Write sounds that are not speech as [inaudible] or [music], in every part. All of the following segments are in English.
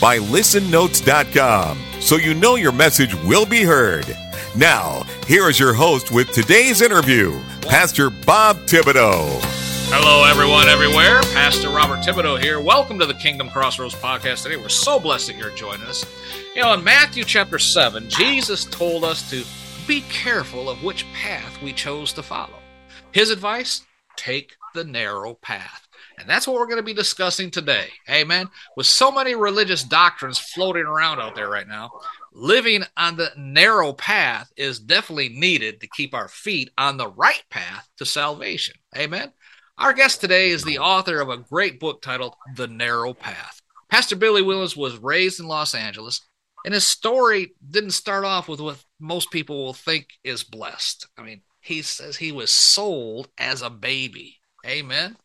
by listennotes.com, so you know your message will be heard. Now, here is your host with today's interview, Pastor Bob Thibodeau. Hello, everyone, everywhere. Pastor Robert Thibodeau here. Welcome to the Kingdom Crossroads podcast today. We're so blessed that you're joining us. You know, in Matthew chapter 7, Jesus told us to be careful of which path we chose to follow. His advice take the narrow path. And that's what we're going to be discussing today. Amen. With so many religious doctrines floating around out there right now, living on the narrow path is definitely needed to keep our feet on the right path to salvation. Amen. Our guest today is the author of a great book titled The Narrow Path. Pastor Billy Williams was raised in Los Angeles, and his story didn't start off with what most people will think is blessed. I mean, he says he was sold as a baby. Amen.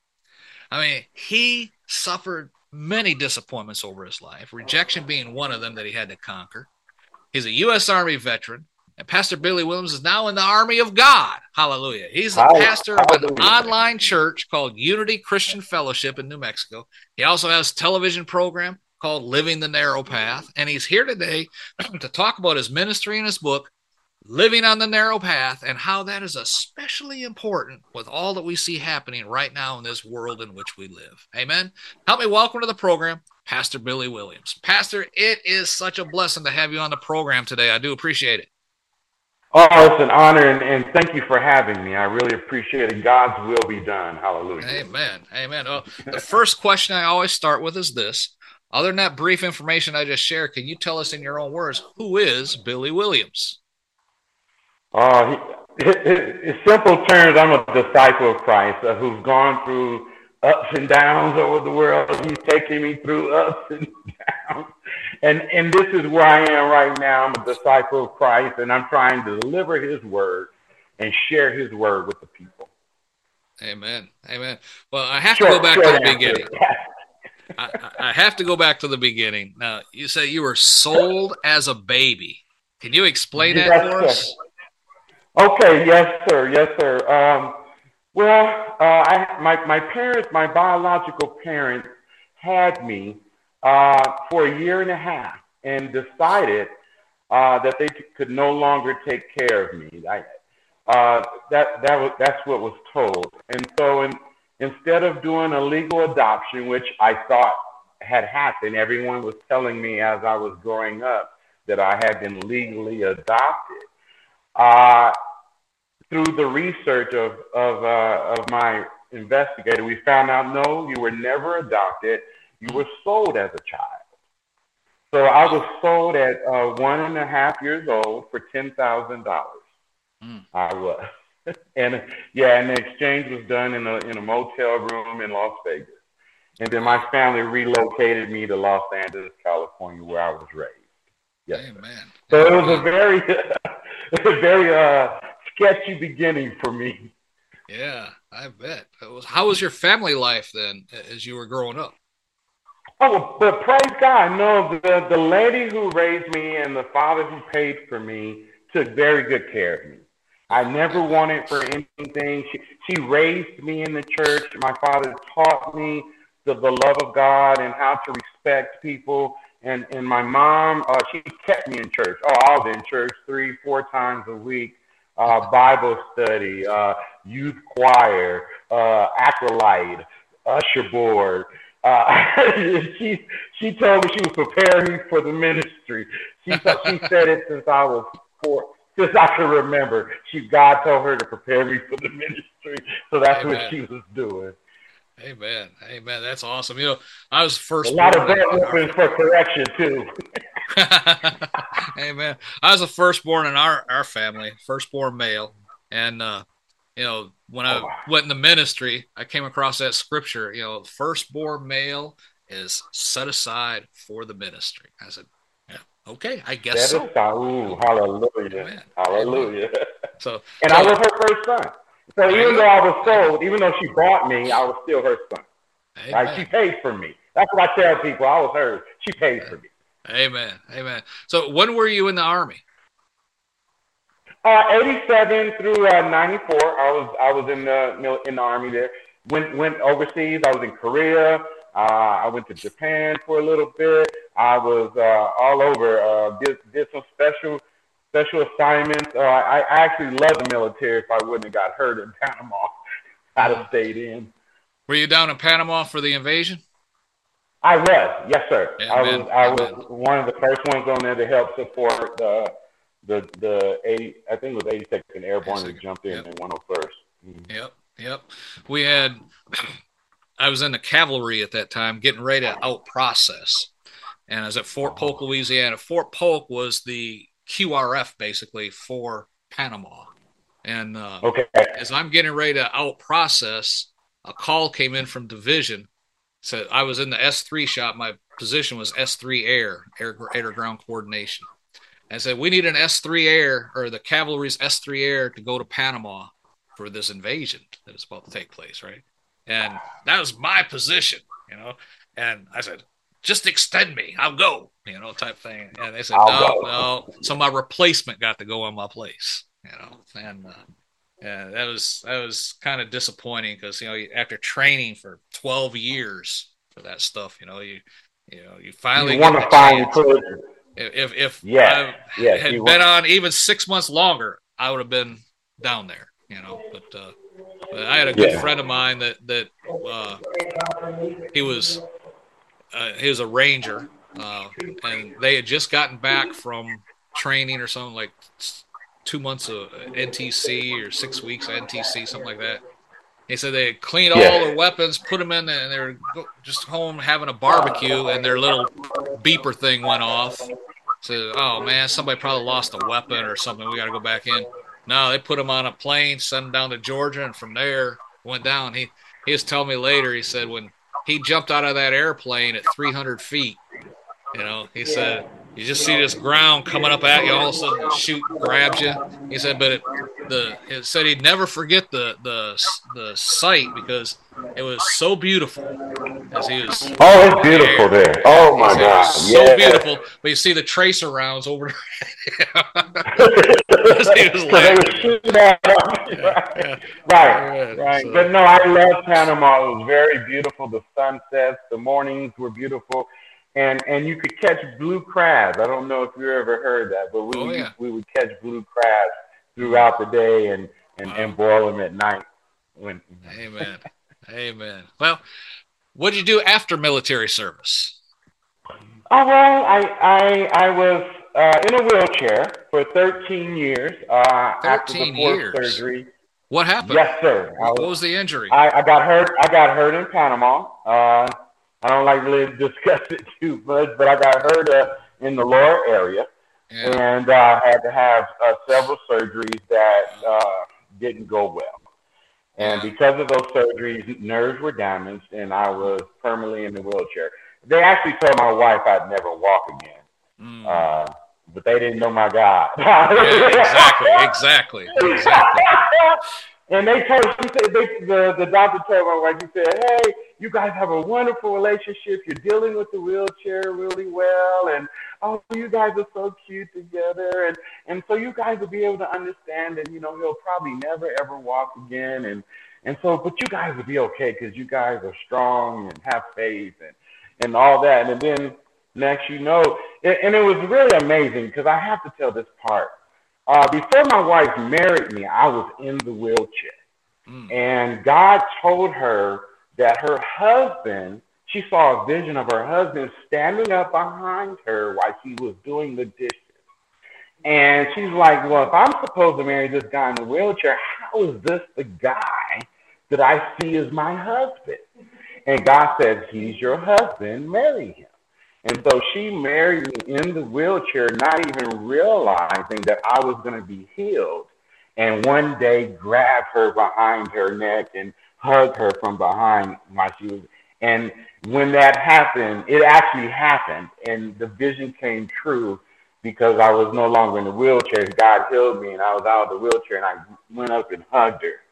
I mean, he suffered many disappointments over his life, rejection being one of them that he had to conquer. He's a U.S. Army veteran, and Pastor Billy Williams is now in the Army of God. Hallelujah. He's the pastor of an online church called Unity Christian Fellowship in New Mexico. He also has a television program called Living the Narrow Path, and he's here today [clears throat] to talk about his ministry and his book, living on the narrow path and how that is especially important with all that we see happening right now in this world in which we live. Amen. Help me welcome to the program, Pastor Billy Williams. Pastor, it is such a blessing to have you on the program today. I do appreciate it. Oh, it's an honor, and, and thank you for having me. I really appreciate it. God's will be done. Hallelujah. Amen. Amen. Well, the first question I always start with is this. Other than that brief information I just shared, can you tell us in your own words who is Billy Williams? Uh, he, in simple terms, I'm a disciple of Christ uh, who's gone through ups and downs over the world. He's taking me through ups and [laughs] downs. And, and this is where I am right now. I'm a disciple of Christ, and I'm trying to deliver his word and share his word with the people. Amen. Amen. Well, I have to go back to the beginning. [laughs] I, I have to go back to the beginning. Now, you say you were sold as a baby. Can you explain that for us? Okay, yes, sir, yes, sir. Um, well, uh, I, my, my parents, my biological parents, had me uh, for a year and a half and decided uh, that they could no longer take care of me. I, uh, that, that was, that's what was told. And so in, instead of doing a legal adoption, which I thought had happened, everyone was telling me as I was growing up that I had been legally adopted. Uh, through the research of, of, uh, of my investigator, we found out no, you were never adopted. You were sold as a child. So I was sold at uh, one and a half years old for $10,000. Mm. I was. [laughs] and yeah, and the exchange was done in a, in a motel room in Las Vegas. And then my family relocated me to Los Angeles, California, where I was raised. Yes. Amen. So it was a very, [laughs] a very uh, sketchy beginning for me. Yeah, I bet. How was your family life then as you were growing up? Oh, but praise God, no, the, the lady who raised me and the father who paid for me took very good care of me. I never wanted for anything. She, she raised me in the church. My father taught me the, the love of God and how to respect people. And, and my mom, uh, she kept me in church. Oh, I was in church three, four times a week uh, Bible study, uh, youth choir, uh, acolyte, usher board. Uh, [laughs] she she told me she was preparing me for the ministry. She she [laughs] said it since I was four, since I can remember. She God told her to prepare me for the ministry, so that's Amen. what she was doing. Amen. Amen. That's awesome. You know, I was first. A lot of bad for correction too. [laughs] [laughs] Amen. I was a firstborn in our our family, firstborn male, and uh, you know when I oh, went in the ministry, I came across that scripture. You know, firstborn male is set aside for the ministry. I said, yeah, Okay, I guess so. Ooh, hallelujah, hallelujah. So, and so, I was her first son. So even though I was sold, even though she bought me, I was still her son. Like she paid for me. That's what I tell people. I was hers. She paid for me. Amen. Amen. So when were you in the army? Uh, 87 through uh, 94. I was I was in the in the army there. Went went overseas. I was in Korea. Uh, I went to Japan for a little bit. I was uh, all over. Uh, did did some special special assignments. Uh, I, I actually love the military. If I wouldn't have got hurt in [laughs] Panama, I'd have stayed in. Were you down in Panama for the invasion? I was, yes, sir. Yeah, I was, I was one of the first ones on there to help support the the the eighty. I think it was eighty second airborne that jumped in yep. in one hundred first. Yep, yep. We had. [clears throat] I was in the cavalry at that time, getting ready to out process, and I was at Fort Polk, Louisiana. Fort Polk was the QRF basically for Panama, and uh, Okay. as I'm getting ready to out process, a call came in from division. Said I was in the S3 shop. My position was S3 air, air, air ground coordination. And said we need an S3 air or the cavalry's S3 air to go to Panama for this invasion that is about to take place, right? And that was my position, you know. And I said, just extend me, I'll go, you know, type thing. And they said, I'll no, go. no. So my replacement got to go on my place, you know. And uh, yeah, that was that was kind of disappointing because you know after training for twelve years for that stuff, you know you you know you finally You want to find push. If if Yeah, I yes, had been want- on even six months longer, I would have been down there, you know. But, uh, but I had a good Yeah. friend of mine that that uh, he was uh, he was a ranger, uh, and they had just gotten back from training or something like two months of NTC or six weeks of NTC, something like that. He said they had cleaned all their weapons, put them in, and they were go- just home having a barbecue, and their little beeper thing went off. Said, "Oh man, somebody probably lost a weapon or something. We got to go back in." No, they put him on a plane, sent him down to Georgia, and from there went down. He he was telling me later. He said when he jumped out of that airplane at 300 feet, you know, he said you just see this ground coming up at you, all of a sudden chute grabs you. He said, but it, the it said he'd never forget the the the sight because it was so beautiful as he was Oh, it's beautiful there. Oh my God. "It was so yeah. beautiful. But you see the tracer rounds over. so [laughs] He was they were shooting at us. yeah. Right, right. so- But no, I love Panama. It was very beautiful. The sunsets, the mornings were beautiful, and and you could catch blue crabs. I don't know if you ever heard that, but we Oh, would- yeah. we would catch blue crabs throughout the day and and, Wow. and boil them at night. When Amen. Amen. Well, what did you do after military service? Oh well, I I I was uh, in a wheelchair for 13 years. Uh, after the 13 years? surgery. What happened? Yes, sir. I What was, was the injury? I, I got hurt. I got hurt in Panama. Uh, I don't like to really discuss [laughs] it too much, but I got hurt uh, in the lower area, Yeah. and uh, had to have uh, several surgeries that uh, didn't go well. And because of those surgeries, nerves were damaged, and I was permanently in the wheelchair. They actually told my wife I'd never walk again, Mm. uh, but they didn't know my God. [laughs] yeah, exactly, exactly, exactly. [laughs] And they told she said they, the the doctor told my wife, he said, Hey, you guys have a wonderful relationship. You're dealing with the wheelchair really well and oh you guys are so cute together and and so you guys will be able to understand that, you know, he'll probably never ever walk again and and so but you guys will be okay because you guys are strong and have faith and and all that. And then next you know, and, and it was really amazing because I have to tell this part. Uh, before my wife married me, I was in the wheelchair. Mm. And God told her that her husband, she saw a vision of her husband standing up behind her while she was doing the dishes. And she's like, Well, if I'm supposed to marry this guy in the wheelchair, how is this the guy that I see as my husband? And God said, He's your husband, marry him. And so she married me in the wheelchair, not even realizing that I was going to be healed. And one day grab her behind her neck and hug her from behind while she was. And when that happened, it actually happened, and the vision came true. because I was no longer in the wheelchair. God healed me, and I was out of the wheelchair, and I went up and hugged her.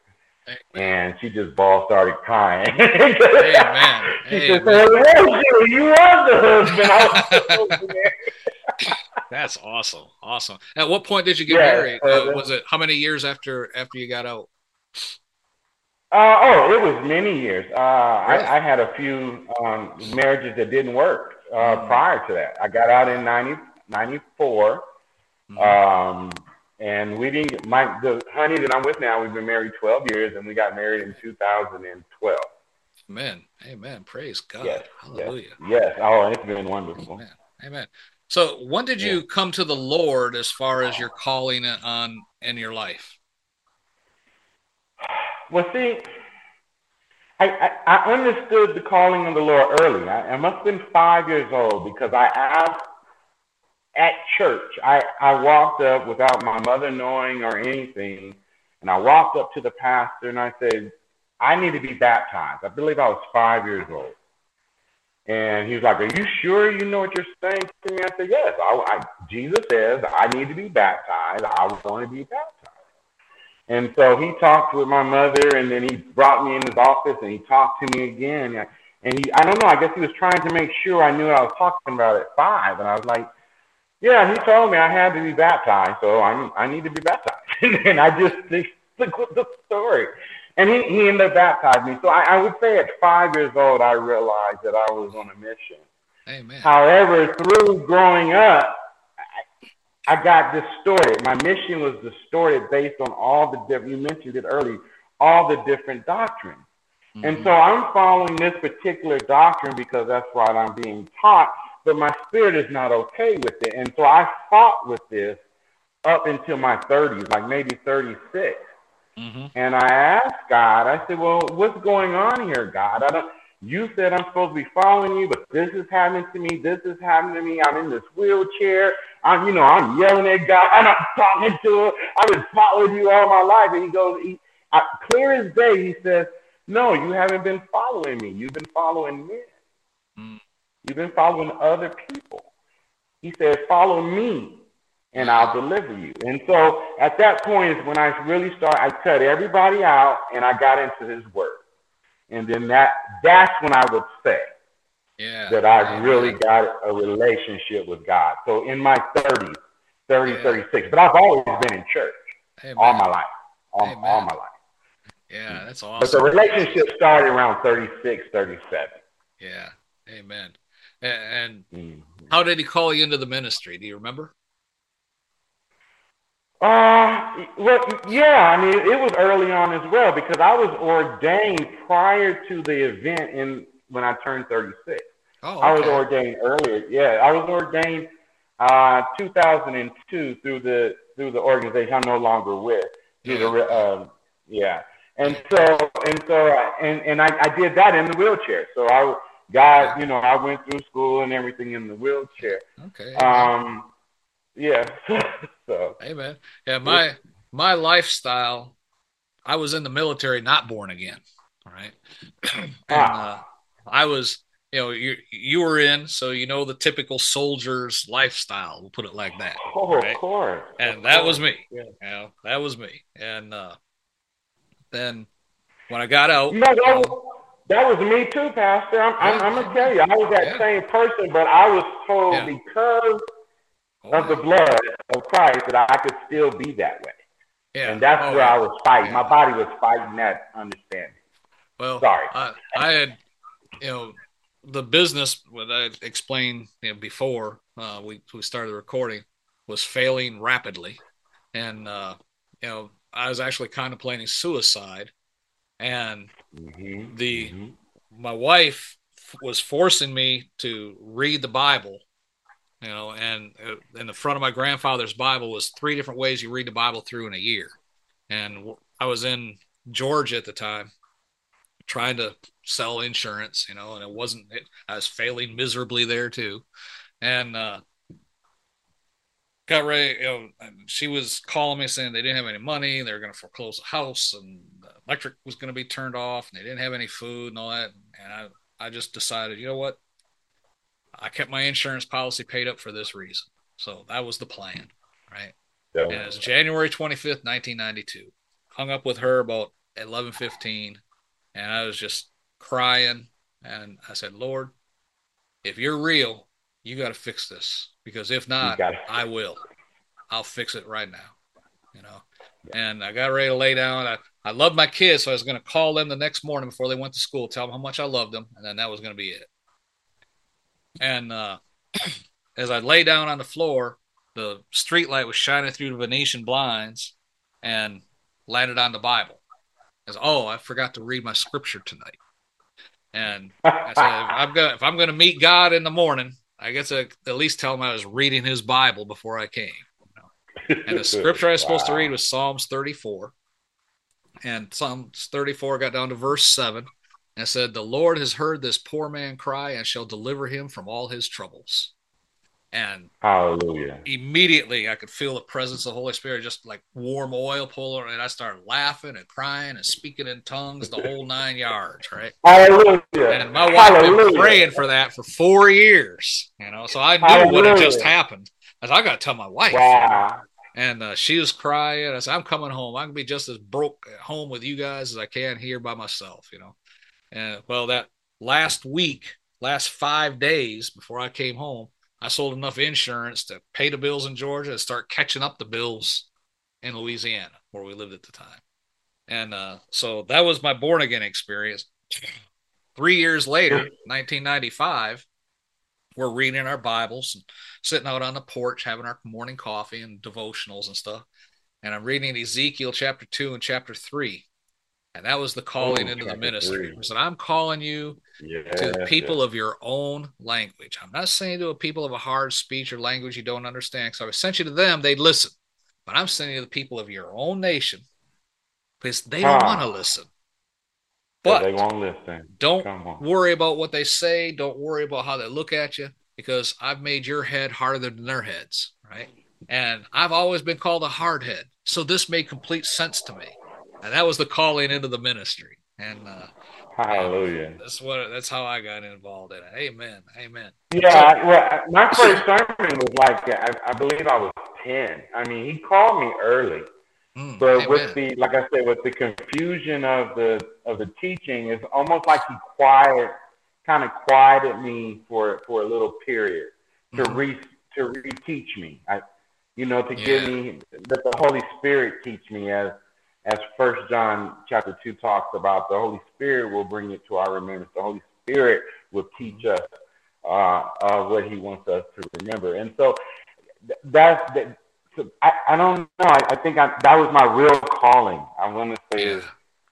And she just bawl started crying. Amen. [laughs] she Amen. just said, "Well, you, you was the husband." I was. [laughs] That's awesome. Awesome. At what point did you get Yeah, married? uh, Uh, was it how many years after after you got out? Uh, oh, it was many years. Uh, Really? I, I had a few um, marriages that didn't work uh, Mhm. prior to that. I got out in 90, 94, Mhm. um, and we didn't. My the honey that I'm with now, we've been married 12 years, and we got married in 2012. Amen. Amen. Praise God. Yes, Hallelujah. Yes. Oh, it's been wonderful. Amen. Amen. So when did you come to the Lord as far as your calling on in your life? Well, see, I, I, I understood the calling of the Lord early. I, I must have been five years old because I asked at church. I, I walked up without my mother knowing or anything, and I walked up to the pastor and I said, I need to be baptized. I believe I was five years old. And he was like, Are you sure you know what you're saying to me? I said, Yes. I, I, Jesus says I need to be baptized. I want to be baptized. And so he talked with my mother, and then he brought me in his office, and he talked to me again. And he, I don't know, I guess he was trying to make sure I knew what I was talking about at five. And I was like, yeah, he told me I had to be baptized, so I, I need to be baptized. [laughs] and I just stick with the story. And he, he ended up baptizing me. So I, I would say at five years old, I realized that I was on a mission. Amen. However, through growing up, I, I got distorted. My mission was distorted based on all the different, you mentioned it earlier, all the different doctrines. And Mhm. so I'm following this particular doctrine because that's what I'm being taught, but my spirit is not okay with it. And so I fought with this up until my 30s, like maybe 36. Mhm. And I asked God, I said, Well, what's going on here, God? I don't you said I'm supposed to be following you, but this is happening to me, this is happening to me. I'm in this wheelchair. I'm, you know, I'm yelling at God, I'm talking to him. I've been following you all my life. And he goes, he, I, clear as day, he says, No, you haven't been following me. You've been following men. Mm. You've been following other people. He said, Follow me and I'll deliver you. And so at that point is when I really start, I cut everybody out and I got into his word. And then that that's when I would say Yeah. that I really got a relationship with God. So in my 30s, 30, Yeah. 36, but I've always been in church Amen. all my life, all, Amen. all my life. Yeah, that's awesome. But the relationship started around 36, 37. Yeah. Amen. A- And Mhm. how did he call you into the ministry? Do you remember? Uh, well, yeah, I mean, it was early on as well because I was ordained prior to the event in when I turned 36. Oh, I was ordained earlier. Yeah, I was ordained uh 2002 through the through the organization I'm no longer with. Through the, Yeah. um, yeah, and so and so and and I, I did that in the wheelchair. So I got you know I went through school and everything in the wheelchair. Okay. Um, yeah. [laughs] so Amen. Yeah, my my lifestyle, I was in the military, not born again. All right. [clears throat] and uh, I was, you know, you you were in, so you know the typical soldier's lifestyle. We'll put it like that. oh, Right. of course. And of that was me. Yeah. You know, that was me. And uh, then when I got out, No, that was, that was me too, Pastor. I'm, I'm, I'm gonna tell you, I was that Yeah. same person, but I was told Yeah. because oh, of the blood of Christ that I could still be that way, yeah, and that's oh, where yeah. I was fighting. Yeah. My body was fighting that understanding. Well, Sorry. I, I had, you know, the business what I explained you know, before uh, we we started the recording was failing rapidly, and uh, you know I was actually contemplating suicide, and Mm-hmm. The- my wife was forcing me to read the Bible. You know, and uh, in the front of my grandfather's Bible was three different ways you read the Bible through in a year, and w- I was in Georgia at the time, trying to sell insurance, you know, and it wasn't. It, I was failing miserably there too, and uh, got ready. You know, and she was calling me saying they didn't have any money, they were going to foreclose the house, and electric was going to be turned off, and they didn't have any food and all that. And I, I just decided, you know what? I kept my insurance policy paid up for this reason. So that was the plan, right? Yeah. And it was January 25th, 1992. Hung up with her about 11:15, and I was just crying. And I said, Lord, if you're real, you got to fix this because if not, I will. I'll fix it right now. You know. And I got ready to lay down. I, I loved my kids, so I was going to call them the next morning before they went to school, tell them how much I loved them, and then that was going to be it. And uh, [clears throat] as I lay down on the floor, the street light was shining through the Venetian blinds and landed on the Bible. Said, "Oh, I forgot to read my scripture tonight." And I said, if "I'm gonna if I'm gonna meet God in the morning, I guess I at least tell him I was reading His Bible before I came." And the [laughs] scripture I was supposed to read was Psalms 34. And Psalms 34 got down to verse 7 and said, The Lord has heard this poor man cry and shall deliver him from all his troubles. And Hallelujah. immediately I could feel the presence of the Holy Spirit, just like warm oil pulling, and I started laughing and crying and speaking in tongues, the whole nine yards, right? Hallelujah. And my wife been praying for that for four years, you know. So I knew what had just happened. I said, I got to tell my wife. Wow. And uh, she was crying. I said, I'm coming home. I can be just as broke at home with you guys as I can here by myself, you know. And well, that last week, last five days before I came home, I sold enough insurance to pay the bills in Georgia and start catching up the bills in Louisiana, where we lived at the time. And uh, so that was my born again experience. Three years later, 1995, we're reading our Bibles and sitting out on the porch having our morning coffee and devotionals and stuff. And I'm reading Ezekiel chapter 2 and chapter 3. And that was the calling Oh, into the ministry. three. I said, I'm calling you Yes, to the people yes. of your own language. I'm not saying to a people of a hard speech or language you don't understand. So I sent you to them, they'd listen. But I'm sending you to the people of your own nation because they don't Ah. want to listen. But But they won't listen. don't worry about what they say. Don't worry about how they look at you because I've made your head harder than their heads, right? And I've always been called a hard head. So this made complete sense to me. And that was the calling into the ministry. And uh, Hallelujah. that's what that's how I got involved in it. Amen. Amen. Yeah, well, my first sermon was like I, I believe I was ten. I mean, he called me early, Mm, but amen. with the like I said, with the confusion of the of the teaching, it's almost like he quiet, kind of quieted me for for a little period to Mhm. re to reteach me. I, you know, to give me that the Holy Spirit teach me as as First John chapter two talks about. The Holy Spirit will bring it to our remembrance. The Holy Spirit will teach us uh, uh, what He wants us to remember. And so that's that. So I, I don't know. I, I think I, that was my real calling. I want to say Yeah.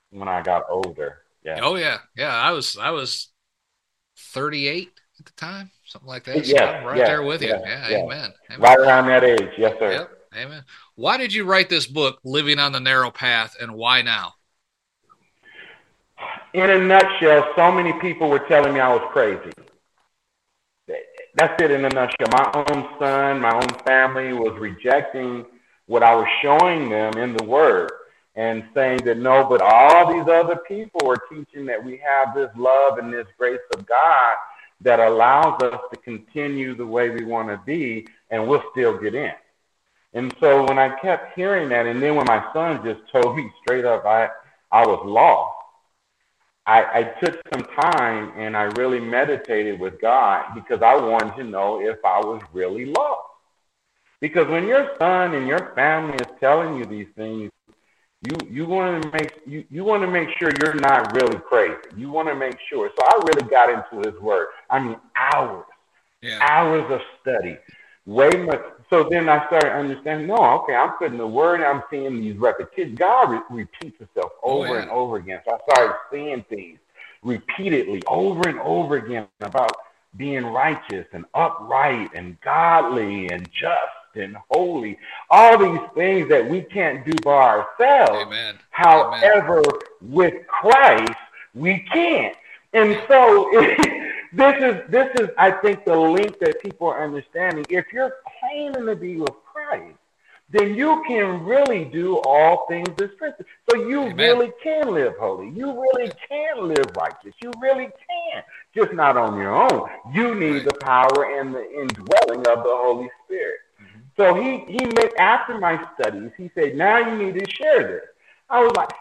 when I got older. Yeah. Oh yeah, yeah. I was I was 38 at the time, something like that. So Yeah, I'm right yeah, there with you. yeah, Yeah, yeah. amen. amen. Right around that age. Yes, sir. Yep, amen. Why did you write this book, Living on the Narrow Path, and why now? in a nutshell, so many people were telling me I was crazy. That's it in a nutshell. My own son, my own family was rejecting what I was showing them in the Word and saying that no, but all these other people are teaching that we have this love and this grace of God that allows us to continue the way we want to be and we'll still get in. And so when I kept hearing that, and then when my son just told me straight up, I, I was lost. I, I took some time and I really meditated with God because I wanted to know if I was really lost. Because when your son and your family is telling you these things, you you want to make you, you want to make sure you're not really crazy. You want to make sure. So I really got into his word. I mean hours, Yeah, hours of study. Way much. So then I started understanding. No, okay, I'm putting the word. I'm seeing these repetitions. God re- repeats Himself Oh, over yeah. and over again. So I started seeing things repeatedly over and over again about being righteous and upright and godly and just and holy. All these things that we can't do by ourselves. amen. However, with Christ, we can't. And so [laughs] this is this is I think the link that people are understanding. If you're claiming to be with Christ, then you can really do all things as Christians. So you Amen. really can live holy. You really can live righteous. You really can. Just not on your own. You need Right. the power and the indwelling of the Holy Spirit. So he he made after my studies, he said, now you need to share this. I was like,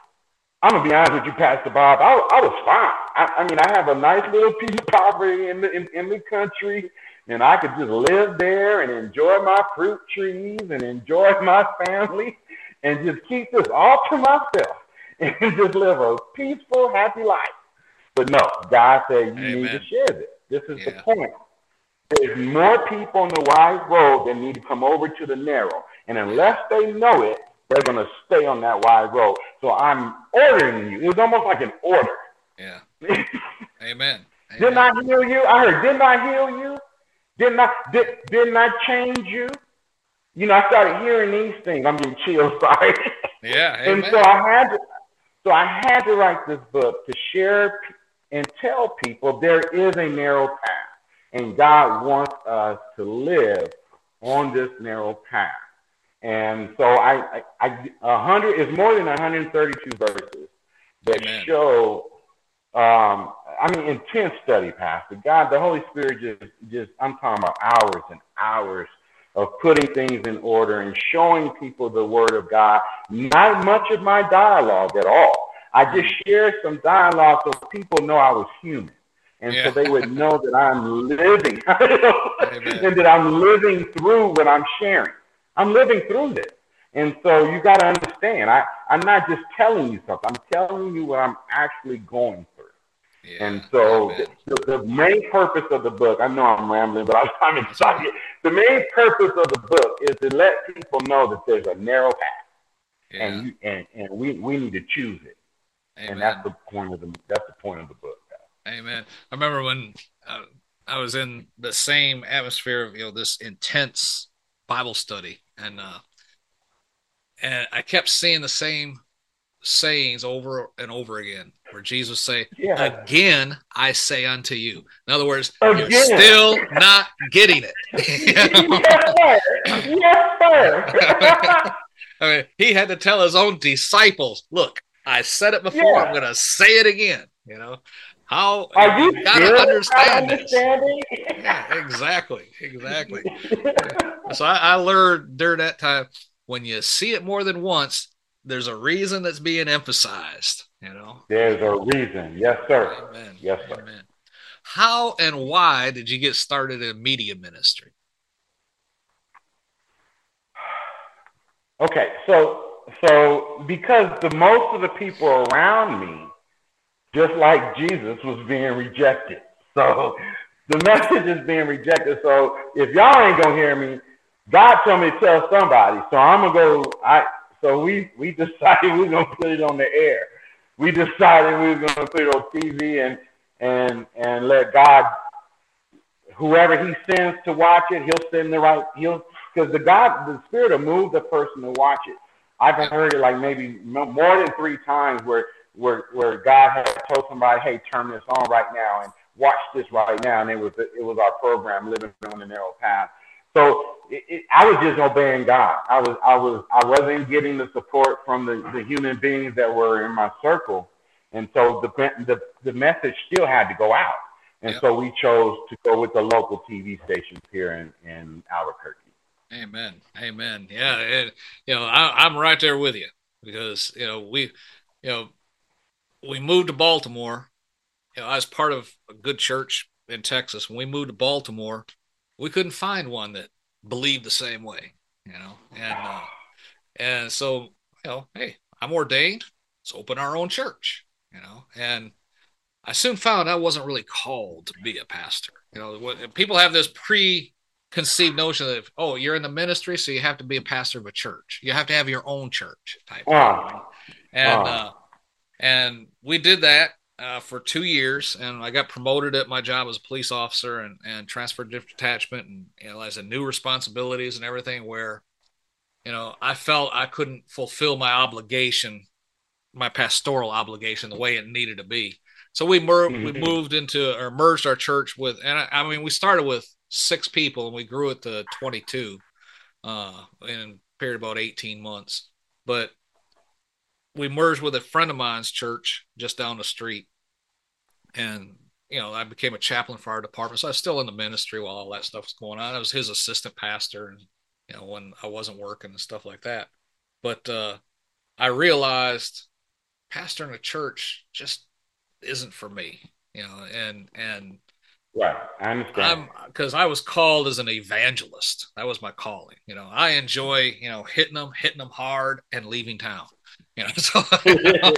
I'm gonna be honest with you, Pastor Bob. I, I was fine. I, I mean, I have a nice little piece of property in the in, in the country, and I could just live there and enjoy my fruit trees and enjoy [laughs] my family, and just keep this all to myself [laughs] and just live a peaceful, happy life. But no, God said you Amen. need to share this. This is yeah. the point. There's more people on the wide road that need to come over to the narrow. And unless they know it, they're going to stay on that wide road. So I'm ordering you. It was almost like an order. Yeah. Amen. [laughs] Amen. Didn't I heal you? I heard, didn't I heal you? Didn't I, did, didn't I change you? You know, I started hearing these things. I'm getting chills, [laughs] sorry. Yeah. Amen. And so I had to, so I had to write this book to share and tell people there is a narrow path. And God wants us to live on this narrow path. And so I, I, a hundred is more than 132 verses that Amen. show, um, I mean, intense study, Pastor. God, the Holy Spirit just, just, I'm talking about hours and hours of putting things in order and showing people the Word of God. Not much of my dialogue at all. I just shared some dialogue so people know I was human and yeah. so they would know that I'm living [laughs] and that I'm living through what I'm sharing. I'm living through this. And so you got to understand, I, I'm not just telling you something, I'm telling you what I'm actually going through. Yeah. And so the, the, main purpose of the book, I know I'm rambling, but I'm [laughs] excited. The main purpose of the book is to let people know that there's a narrow path. Yeah. And, you, and and we, we need to choose it. Amen. And that's the point of the that's the point of the book. Amen. I remember when uh, I was in the same atmosphere of you know this intense Bible study, and uh, and I kept seeing the same sayings over and over again, where Jesus say, yeah. "Again, I say unto you." In other words, again. you're still not getting it. [laughs] [laughs] yes, sir. Yes, sir. [laughs] I mean, he had to tell his own disciples, "Look, I said it before. Yeah. I'm going to say it again." You know, how are you, you gotta understand this? [laughs] yeah, exactly, exactly. [laughs] so I, I learned during that time when you see it more than once, there's a reason that's being emphasized. You know, there's a reason. Yes, sir. Amen. Yes, sir. Amen. How and why did you get started in media ministry? Okay, so so because the most of the people around me just like Jesus was being rejected. So [laughs] the message is being rejected. So if y'all ain't gonna hear me, God told me to tell somebody. So I'm gonna go. I so we we [laughs] decided we are gonna put it on the air. We decided we were gonna put it on TV and and and let God, whoever He sends to watch it, He'll send the right. He'll because the God, the Spirit will move the person to watch it. I've heard it like maybe more than three times where where where God had told somebody, "Hey, turn this on right now and watch this right now," and it was it was our program, Living on the Narrow Path. So it, it, I was just obeying God. I was I was I wasn't getting the support from the, the human beings that were in my circle, and so the the the message still had to go out. And yep. so we chose to go with the local TV stations here in, in Albuquerque. Amen. Amen. Yeah. And, you know, I, I'm right there with you because, you know, we, you know, we moved to Baltimore. You know, I was part of a good church in Texas. When we moved to Baltimore, we couldn't find one that believed the same way, you know. And uh, and so, you know, hey, I'm ordained. Let's open our own church, you know. And I soon found I wasn't really called to be a pastor. You know, what, people have this preconceived notion that oh, you're in the ministry, so you have to be a pastor of a church. You have to have your own church type. Wow. And wow. Uh, and we did that uh, for two years, and I got promoted at my job as a police officer and, and transferred to detachment and you know, as a new responsibilities and everything. Where, you know, I felt I couldn't fulfill my obligation, my pastoral obligation, the way it needed to be. So we mer- we mm-hmm. moved into or merged our church with, and I, I, mean, we started with six people and we grew it to 22 uh, in a period of about 18 months. But we merged with a friend of mine's church just down the street. And, you know, I became a chaplain for our department. So I was still in the ministry while all that stuff was going on. I was his assistant pastor and, you know, when I wasn't working and stuff like that. But uh, I realized pastoring a church just isn't for me, you know, and and Right. I understand. Because I was called as an evangelist. That was my calling. You know, I enjoy, you know, hitting them, hitting them hard, and leaving town. You know, [laughs] so you know,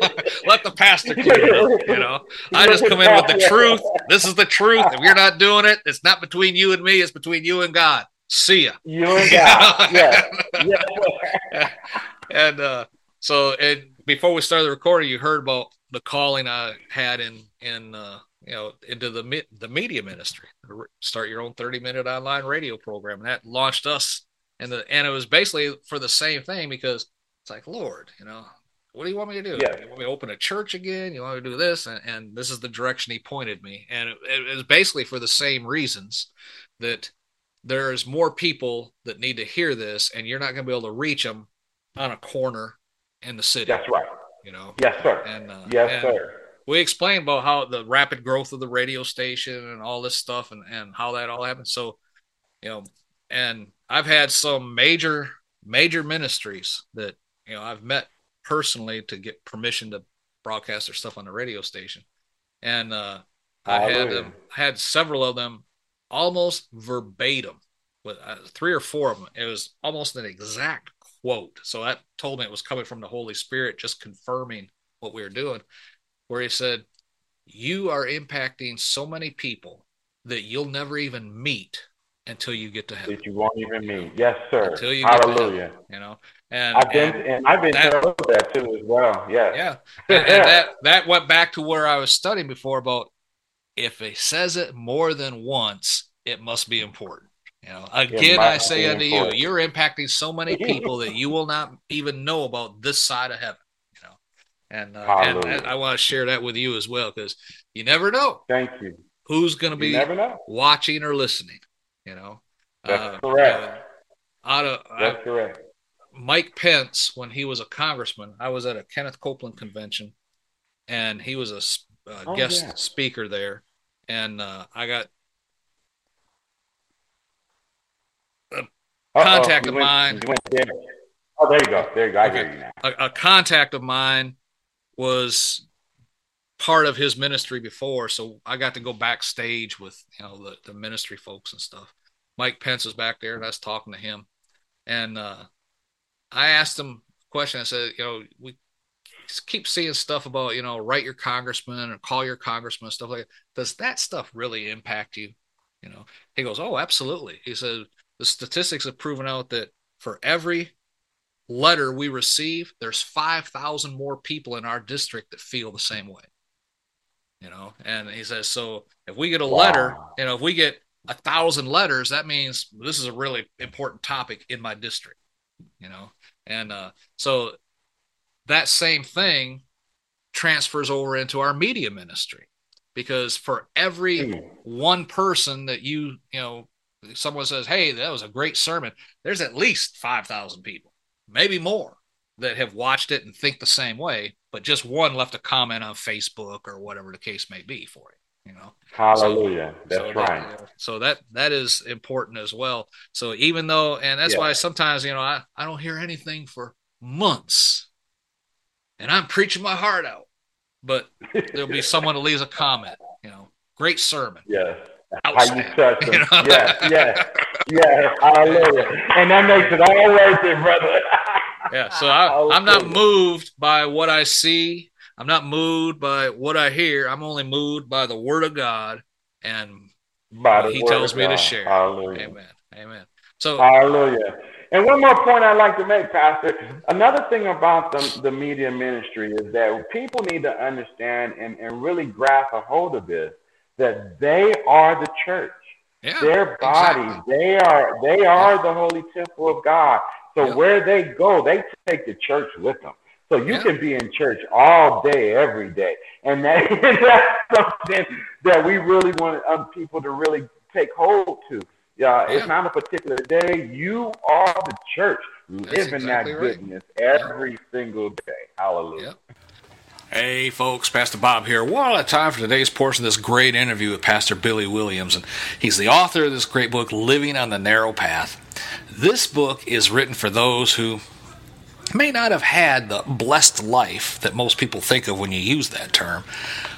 let the pastor clear up, You know, I just come in with the truth. This is the truth. If you're not doing it, it's not between you and me. It's between you and God. See ya. You and [laughs] God. yeah. yeah. [laughs] and uh, so, and before we started the recording, you heard about the calling I had in in uh, you know into the the media ministry start your own 30 minute online radio program and that launched us and the and it was basically for the same thing because it's like lord you know what do you want me to do? Yeah. you want me to open a church again? You want me to do this? And, and this is the direction he pointed me. And it, it was basically for the same reasons that there's more people that need to hear this and you're not going to be able to reach them on a corner in the city that's right. you know? Yes sir. And uh, yes and, sir. we explained about how the rapid growth of the radio station and all this stuff and, and how that all happened. So, you know, and I've had some major, major ministries that, you know, I've met personally to get permission to broadcast their stuff on the radio station. And uh, I had them, had several of them almost verbatim with uh, three or four of them. It was almost an exact quote. So that told me it was coming from the Holy Spirit, just confirming what we were doing where he said, You are impacting so many people that you'll never even meet until you get to heaven. That you won't even meet. Yes, sir. Until you Hallelujah. Heaven, you know, and I've been and, and I've been that, told that too as well. Yes. Yeah. And, and [laughs] that that went back to where I was studying before about if it says it more than once, it must be important. You know, again, I say unto you, you're impacting so many [laughs] people that you will not even know about this side of heaven. And, uh, and, and, I want to share that with you as well because you never know. Thank you. Who's going to be watching or listening? You know. That's uh, correct. out of that's I, correct. Mike Pence, when he was a congressman, I was at a Kenneth Copeland convention, and he was a uh, oh, guest yeah. speaker there, and uh, I got a Uh-oh, contact of went, mine. Oh, there you go. There you go. I okay. hear you now. A, a contact of mine was part of his ministry before, so I got to go backstage with you know the, the ministry folks and stuff. Mike Pence was back there, and I was talking to him, and uh, I asked him a question. I said, you know, we keep seeing stuff about you know write your congressman or call your congressman stuff like that. Does that stuff really impact you? You know, he goes, oh, absolutely. He said the statistics have proven out that for every letter we receive, there's 5,000 more people in our district that feel the same way. You know, and he says, so if we get a wow. letter, you know, if we get a thousand letters, that means this is a really important topic in my district, you know, and uh, so that same thing transfers over into our media ministry because for every mm. one person that you, you know, someone says, Hey, that was a great sermon, there's at least 5,000 people maybe more that have watched it and think the same way, but just one left a comment on Facebook or whatever the case may be for it. You know, hallelujah. So, that's so right. That, so that that is important as well. So even though, and that's yeah. why sometimes you know I I don't hear anything for months, and I'm preaching my heart out, but there'll be [laughs] someone that leaves a comment. You know, great sermon. Yeah. How you touch them. [laughs] You know? Yeah, yeah, yeah. Hallelujah. And that makes it all worth it, brother. [laughs] yeah. So I, I'm not moved by what I see. I'm not moved by what I hear. I'm only moved by the word of God and by He tells me God. to share. Hallelujah. Amen. Amen. So Hallelujah. And one more point I'd like to make, Pastor. Mhm. Another thing about the, the media ministry is that people need to understand and, and really grasp a hold of this that they are the church. Yeah, Their bodies, exactly. they are they are yeah. the holy temple of God. So yeah. where they go, they take the church with them. So you can be in church all day, every day, and that, [laughs] that's something that we really want um, people to really take hold to. Yeah, it's not a particular day. You are the church, living exactly that goodness right. every single day. Hallelujah. Hey, folks, Pastor Bob here. Well, it's time for today's portion of this great interview with Pastor Billy Williams. And he's the author of this great book, Living on the Narrow Path. This book is written for those who may not have had the blessed life that most people think of when you use that term,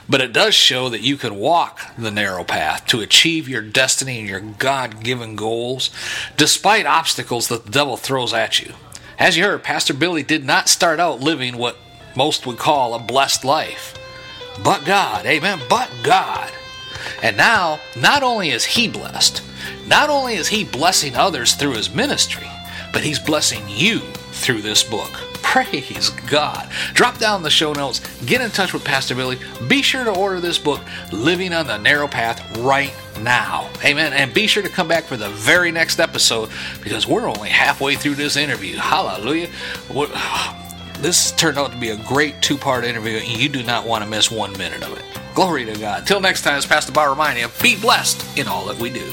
but it does show that you can walk the narrow path to achieve your destiny and your God given goals despite obstacles that the devil throws at you. As you heard, Pastor Billy did not start out living what most would call a blessed life. But God, amen, but God. And now, not only is he blessed, not only is he blessing others through his ministry, but he's blessing you through this book. Praise God. Drop down the show notes, get in touch with Pastor Billy. Be sure to order this book, Living on the Narrow Path, right now. Amen. And be sure to come back for the very next episode because we're only halfway through this interview. Hallelujah. [sighs] This turned out to be a great two part interview, and you do not want to miss one minute of it. Glory to God. Till next time, as Pastor Bob reminding you, be blessed in all that we do.